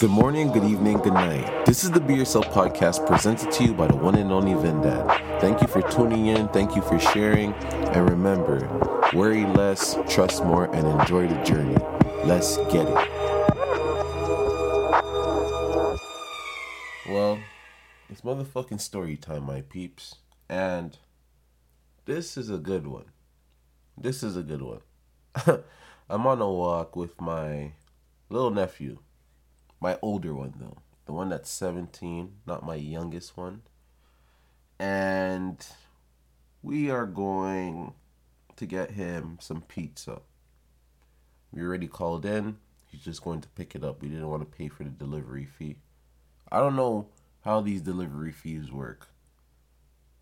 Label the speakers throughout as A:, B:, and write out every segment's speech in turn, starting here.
A: Good morning, good evening, good night. This is the Be Yourself podcast presented to you by the one and only Vin Dad. Thank you for tuning in, thank you for sharing, and remember worry less, trust more, and enjoy the journey. Let's get it. Well, it's motherfucking story time, my peeps. And this is a good one. This is a good one. I'm on a walk with my little nephew my older one though, the one that's 17, not my youngest one. And we are going to get him some pizza. We already called in. He's just going to pick it up. We didn't want to pay for the delivery fee. I don't know how these delivery fees work.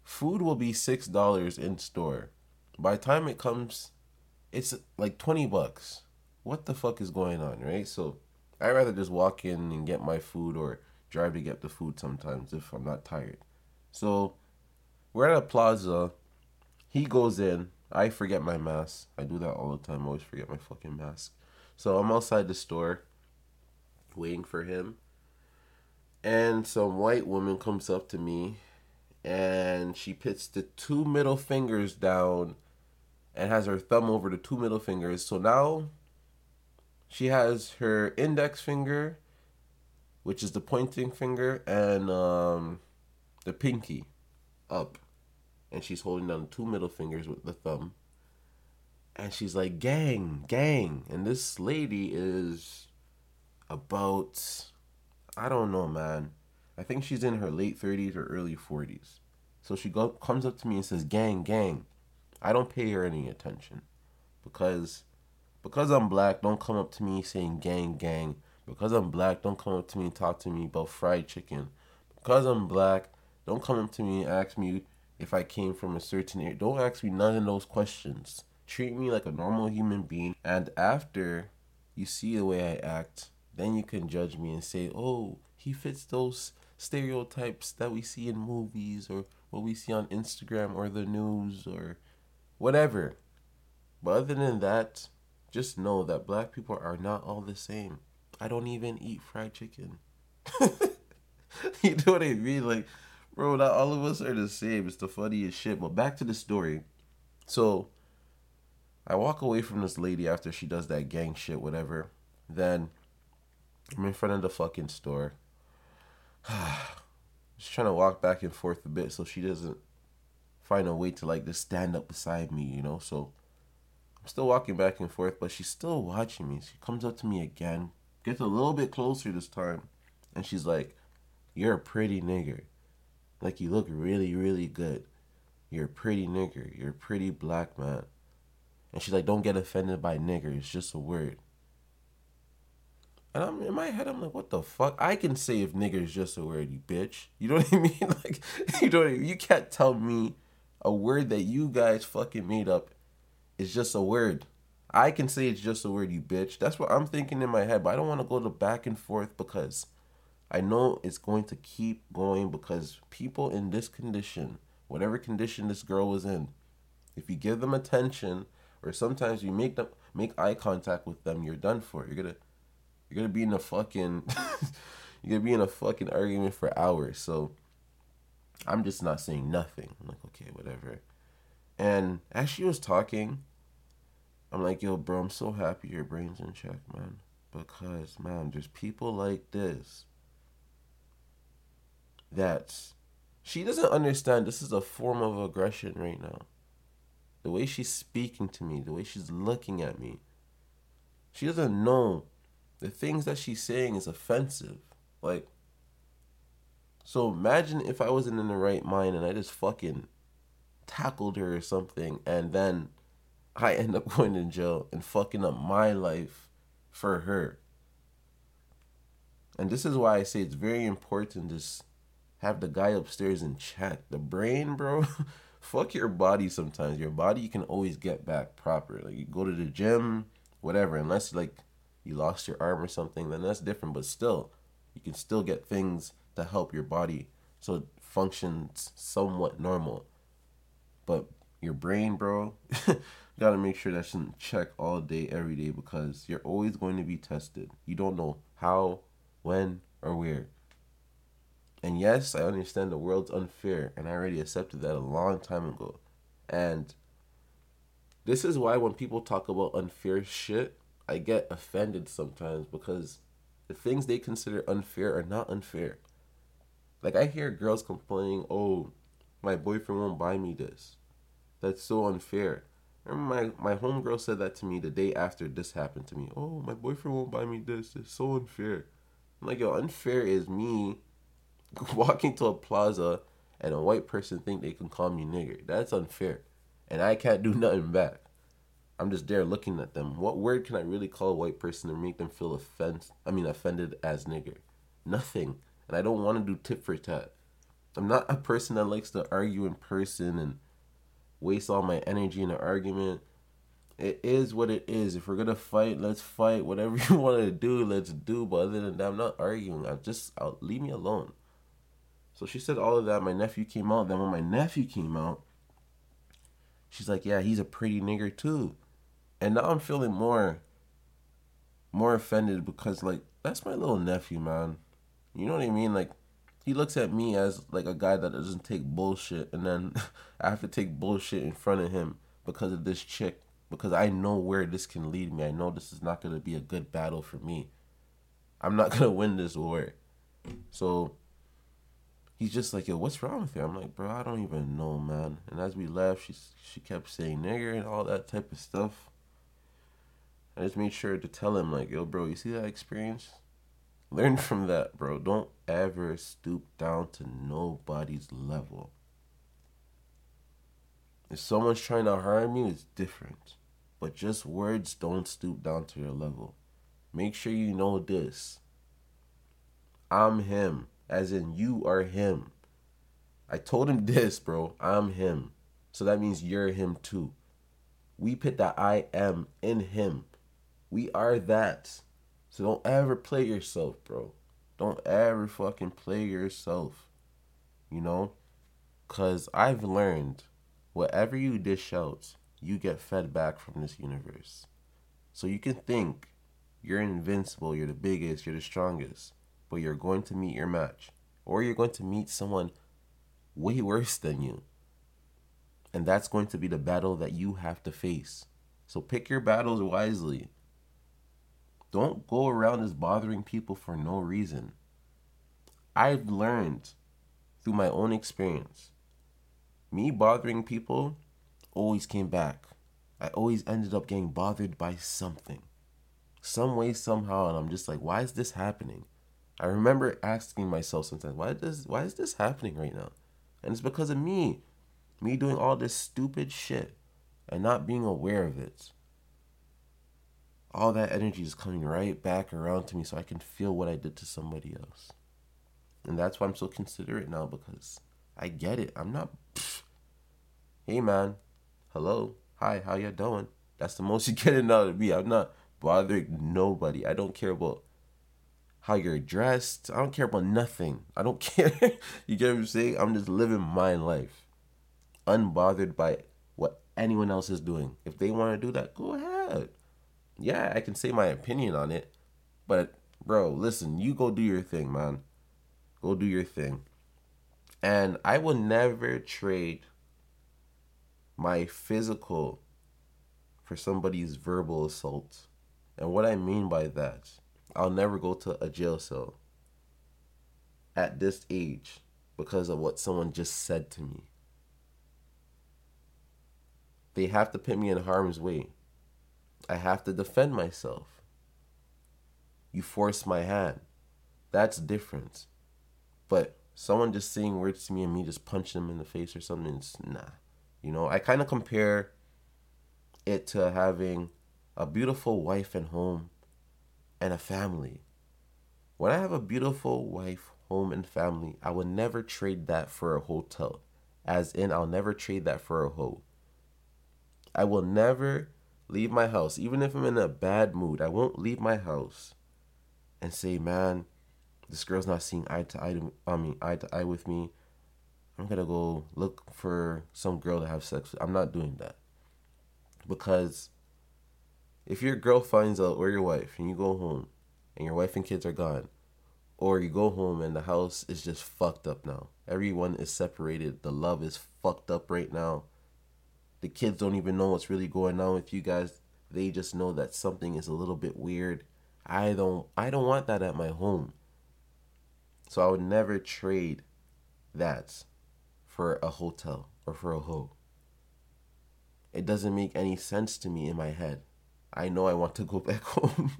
A: Food will be $6 in store. By the time it comes, it's like 20 bucks. What the fuck is going on, right? So I'd rather just walk in and get my food or drive to get the food sometimes if I'm not tired. So we're at a plaza. He goes in. I forget my mask. I do that all the time. I always forget my fucking mask. So I'm outside the store waiting for him. And some white woman comes up to me and she puts the two middle fingers down and has her thumb over the two middle fingers. So now she has her index finger, which is the pointing finger, and um, the pinky up. And she's holding down two middle fingers with the thumb. And she's like, gang, gang. And this lady is about, I don't know, man. I think she's in her late 30s or early 40s. So she go, comes up to me and says, gang, gang. I don't pay her any attention because because I'm black, don't come up to me saying gang gang. Because I'm black, don't come up to me and talk to me about fried chicken. Because I'm black, don't come up to me and ask me if I came from a certain area. Don't ask me none of those questions. Treat me like a normal human being. And after you see the way I act, then you can judge me and say, oh, he fits those stereotypes that we see in movies or what we see on Instagram or the news or whatever. But other than that, just know that black people are not all the same. I don't even eat fried chicken. you know what I mean? Like, bro, not all of us are the same. It's the funniest shit. But back to the story. So, I walk away from this lady after she does that gang shit, whatever. Then, I'm in front of the fucking store. just trying to walk back and forth a bit so she doesn't find a way to like just stand up beside me, you know? So, I'm still walking back and forth, but she's still watching me. She comes up to me again, gets a little bit closer this time, and she's like, You're a pretty nigger. Like, you look really, really good. You're a pretty nigger. You're a pretty black man. And she's like, Don't get offended by nigger. It's just a word. And I'm in my head, I'm like, what the fuck? I can say if nigger is just a word, you bitch. You know what I mean? Like, you know, you can't tell me a word that you guys fucking made up it's just a word. I can say it's just a word, you bitch. That's what I'm thinking in my head, but I don't want to go to back and forth because I know it's going to keep going because people in this condition, whatever condition this girl was in, if you give them attention or sometimes you make them make eye contact with them, you're done for. You're gonna you're gonna be in a fucking you're gonna be in a fucking argument for hours. So I'm just not saying nothing. I'm like, okay, whatever. And as she was talking, I'm like, yo, bro, I'm so happy your brain's in check, man. Because, man, there's people like this that she doesn't understand this is a form of aggression right now. The way she's speaking to me, the way she's looking at me. She doesn't know the things that she's saying is offensive. Like, so imagine if I wasn't in the right mind and I just fucking tackled her or something, and then I end up going to jail and fucking up my life for her. And this is why I say it's very important to have the guy upstairs in check. The brain, bro, fuck your body sometimes. Your body you can always get back proper. Like you go to the gym, whatever, unless like you lost your arm or something, then that's different. But still, you can still get things to help your body so it functions somewhat normal. But your brain, bro, gotta make sure that's in check all day, every day, because you're always going to be tested. You don't know how, when, or where. And yes, I understand the world's unfair, and I already accepted that a long time ago. And this is why when people talk about unfair shit, I get offended sometimes because the things they consider unfair are not unfair. Like I hear girls complaining, "Oh, my boyfriend won't buy me this." That's so unfair. My my homegirl said that to me the day after this happened to me. Oh, my boyfriend won't buy me this. It's so unfair. I'm like, yo, unfair is me walking to a plaza and a white person think they can call me nigger. That's unfair. And I can't do nothing back. I'm just there looking at them. What word can I really call a white person to make them feel offense I mean offended as nigger? Nothing. And I don't want to do tit for tat. I'm not a person that likes to argue in person and waste all my energy in an argument. It is what it is. If we're gonna fight, let's fight. Whatever you want to do, let's do. But other than that, I'm not arguing. I just I'll, leave me alone. So she said all of that. My nephew came out. Then when my nephew came out, she's like, "Yeah, he's a pretty nigger too," and now I'm feeling more, more offended because like that's my little nephew, man. You know what I mean? Like he looks at me as like a guy that doesn't take bullshit, and then I have to take bullshit in front of him because of this chick. Because I know where this can lead me. I know this is not gonna be a good battle for me. I'm not gonna win this war. So he's just like, yo, what's wrong with you? I'm like, bro, I don't even know, man. And as we left, she she kept saying nigger and all that type of stuff. I just made sure to tell him like, yo, bro, you see that experience? Learn from that, bro. Don't ever stoop down to nobody's level. If someone's trying to harm you, it's different. But just words don't stoop down to your level. Make sure you know this. I'm him as in you are him. I told him this, bro. I'm him. So that means you're him too. We put that I am in him. We are that. So don't ever play yourself, bro. Don't ever fucking play yourself. You know? Because I've learned whatever you dish out, you get fed back from this universe. So you can think you're invincible, you're the biggest, you're the strongest but you're going to meet your match. Or you're going to meet someone way worse than you. And that's going to be the battle that you have to face. So pick your battles wisely. Don't go around as bothering people for no reason. I've learned through my own experience. Me bothering people always came back. I always ended up getting bothered by something. Some way, somehow, and I'm just like, why is this happening? I remember asking myself sometimes, why does why is this happening right now? And it's because of me. Me doing all this stupid shit and not being aware of it. All that energy is coming right back around to me so I can feel what I did to somebody else. And that's why I'm so considerate now because I get it. I'm not pfft. Hey man. Hello. Hi, how you doing? That's the most you get out of me. I'm not bothering nobody. I don't care about how you're dressed. I don't care about nothing. I don't care. you get what I'm saying? I'm just living my life, unbothered by what anyone else is doing. If they want to do that, go ahead. Yeah, I can say my opinion on it, but bro, listen, you go do your thing, man. Go do your thing. And I will never trade my physical for somebody's verbal assault. And what I mean by that I'll never go to a jail cell at this age because of what someone just said to me. They have to put me in harm's way. I have to defend myself. You force my hand. That's different. But someone just saying words to me and me just punching them in the face or something, it's nah. You know, I kind of compare it to having a beautiful wife and home and a family. When I have a beautiful wife, home, and family, I would never trade that for a hotel. As in, I'll never trade that for a hoe. I will never leave my house, even if I'm in a bad mood. I won't leave my house and say, man, this girl's not seeing eye to eye. To, I mean, eye to eye with me. I'm gonna go look for some girl to have sex with. I'm not doing that because if your girl finds out or your wife and you go home and your wife and kids are gone, or you go home and the house is just fucked up now. Everyone is separated. The love is fucked up right now. The kids don't even know what's really going on with you guys. They just know that something is a little bit weird. I don't I don't want that at my home. So I would never trade that for a hotel or for a hoe. It doesn't make any sense to me in my head. I know I want to go back home.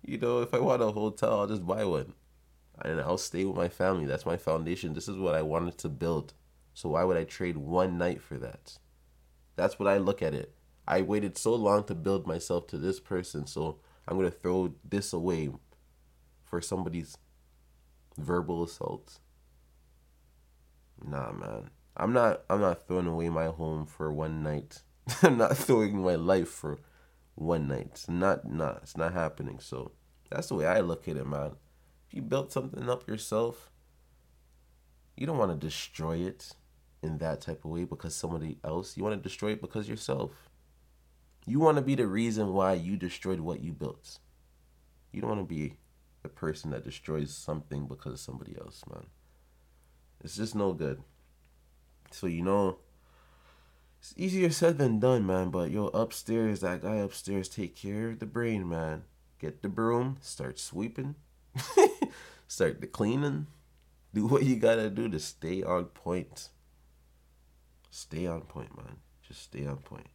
A: you know, if I want a hotel, I'll just buy one. And I'll stay with my family. That's my foundation. This is what I wanted to build. So why would I trade one night for that? That's what I look at it. I waited so long to build myself to this person, so I'm gonna throw this away for somebody's verbal assault. Nah, man. I'm not. I'm not throwing away my home for one night. I'm not throwing my life for one night. It's not. Nah, it's not happening. So that's the way I look at it, man. If you built something up yourself, you don't want to destroy it in that type of way because somebody else. You want to destroy it because yourself. You want to be the reason why you destroyed what you built. You don't want to be the person that destroys something because of somebody else, man. It's just no good. So you know, it's easier said than done, man. But yo, upstairs, that guy upstairs, take care of the brain, man. Get the broom, start sweeping, start the cleaning. Do what you gotta do to stay on point. Stay on point, man. Just stay on point.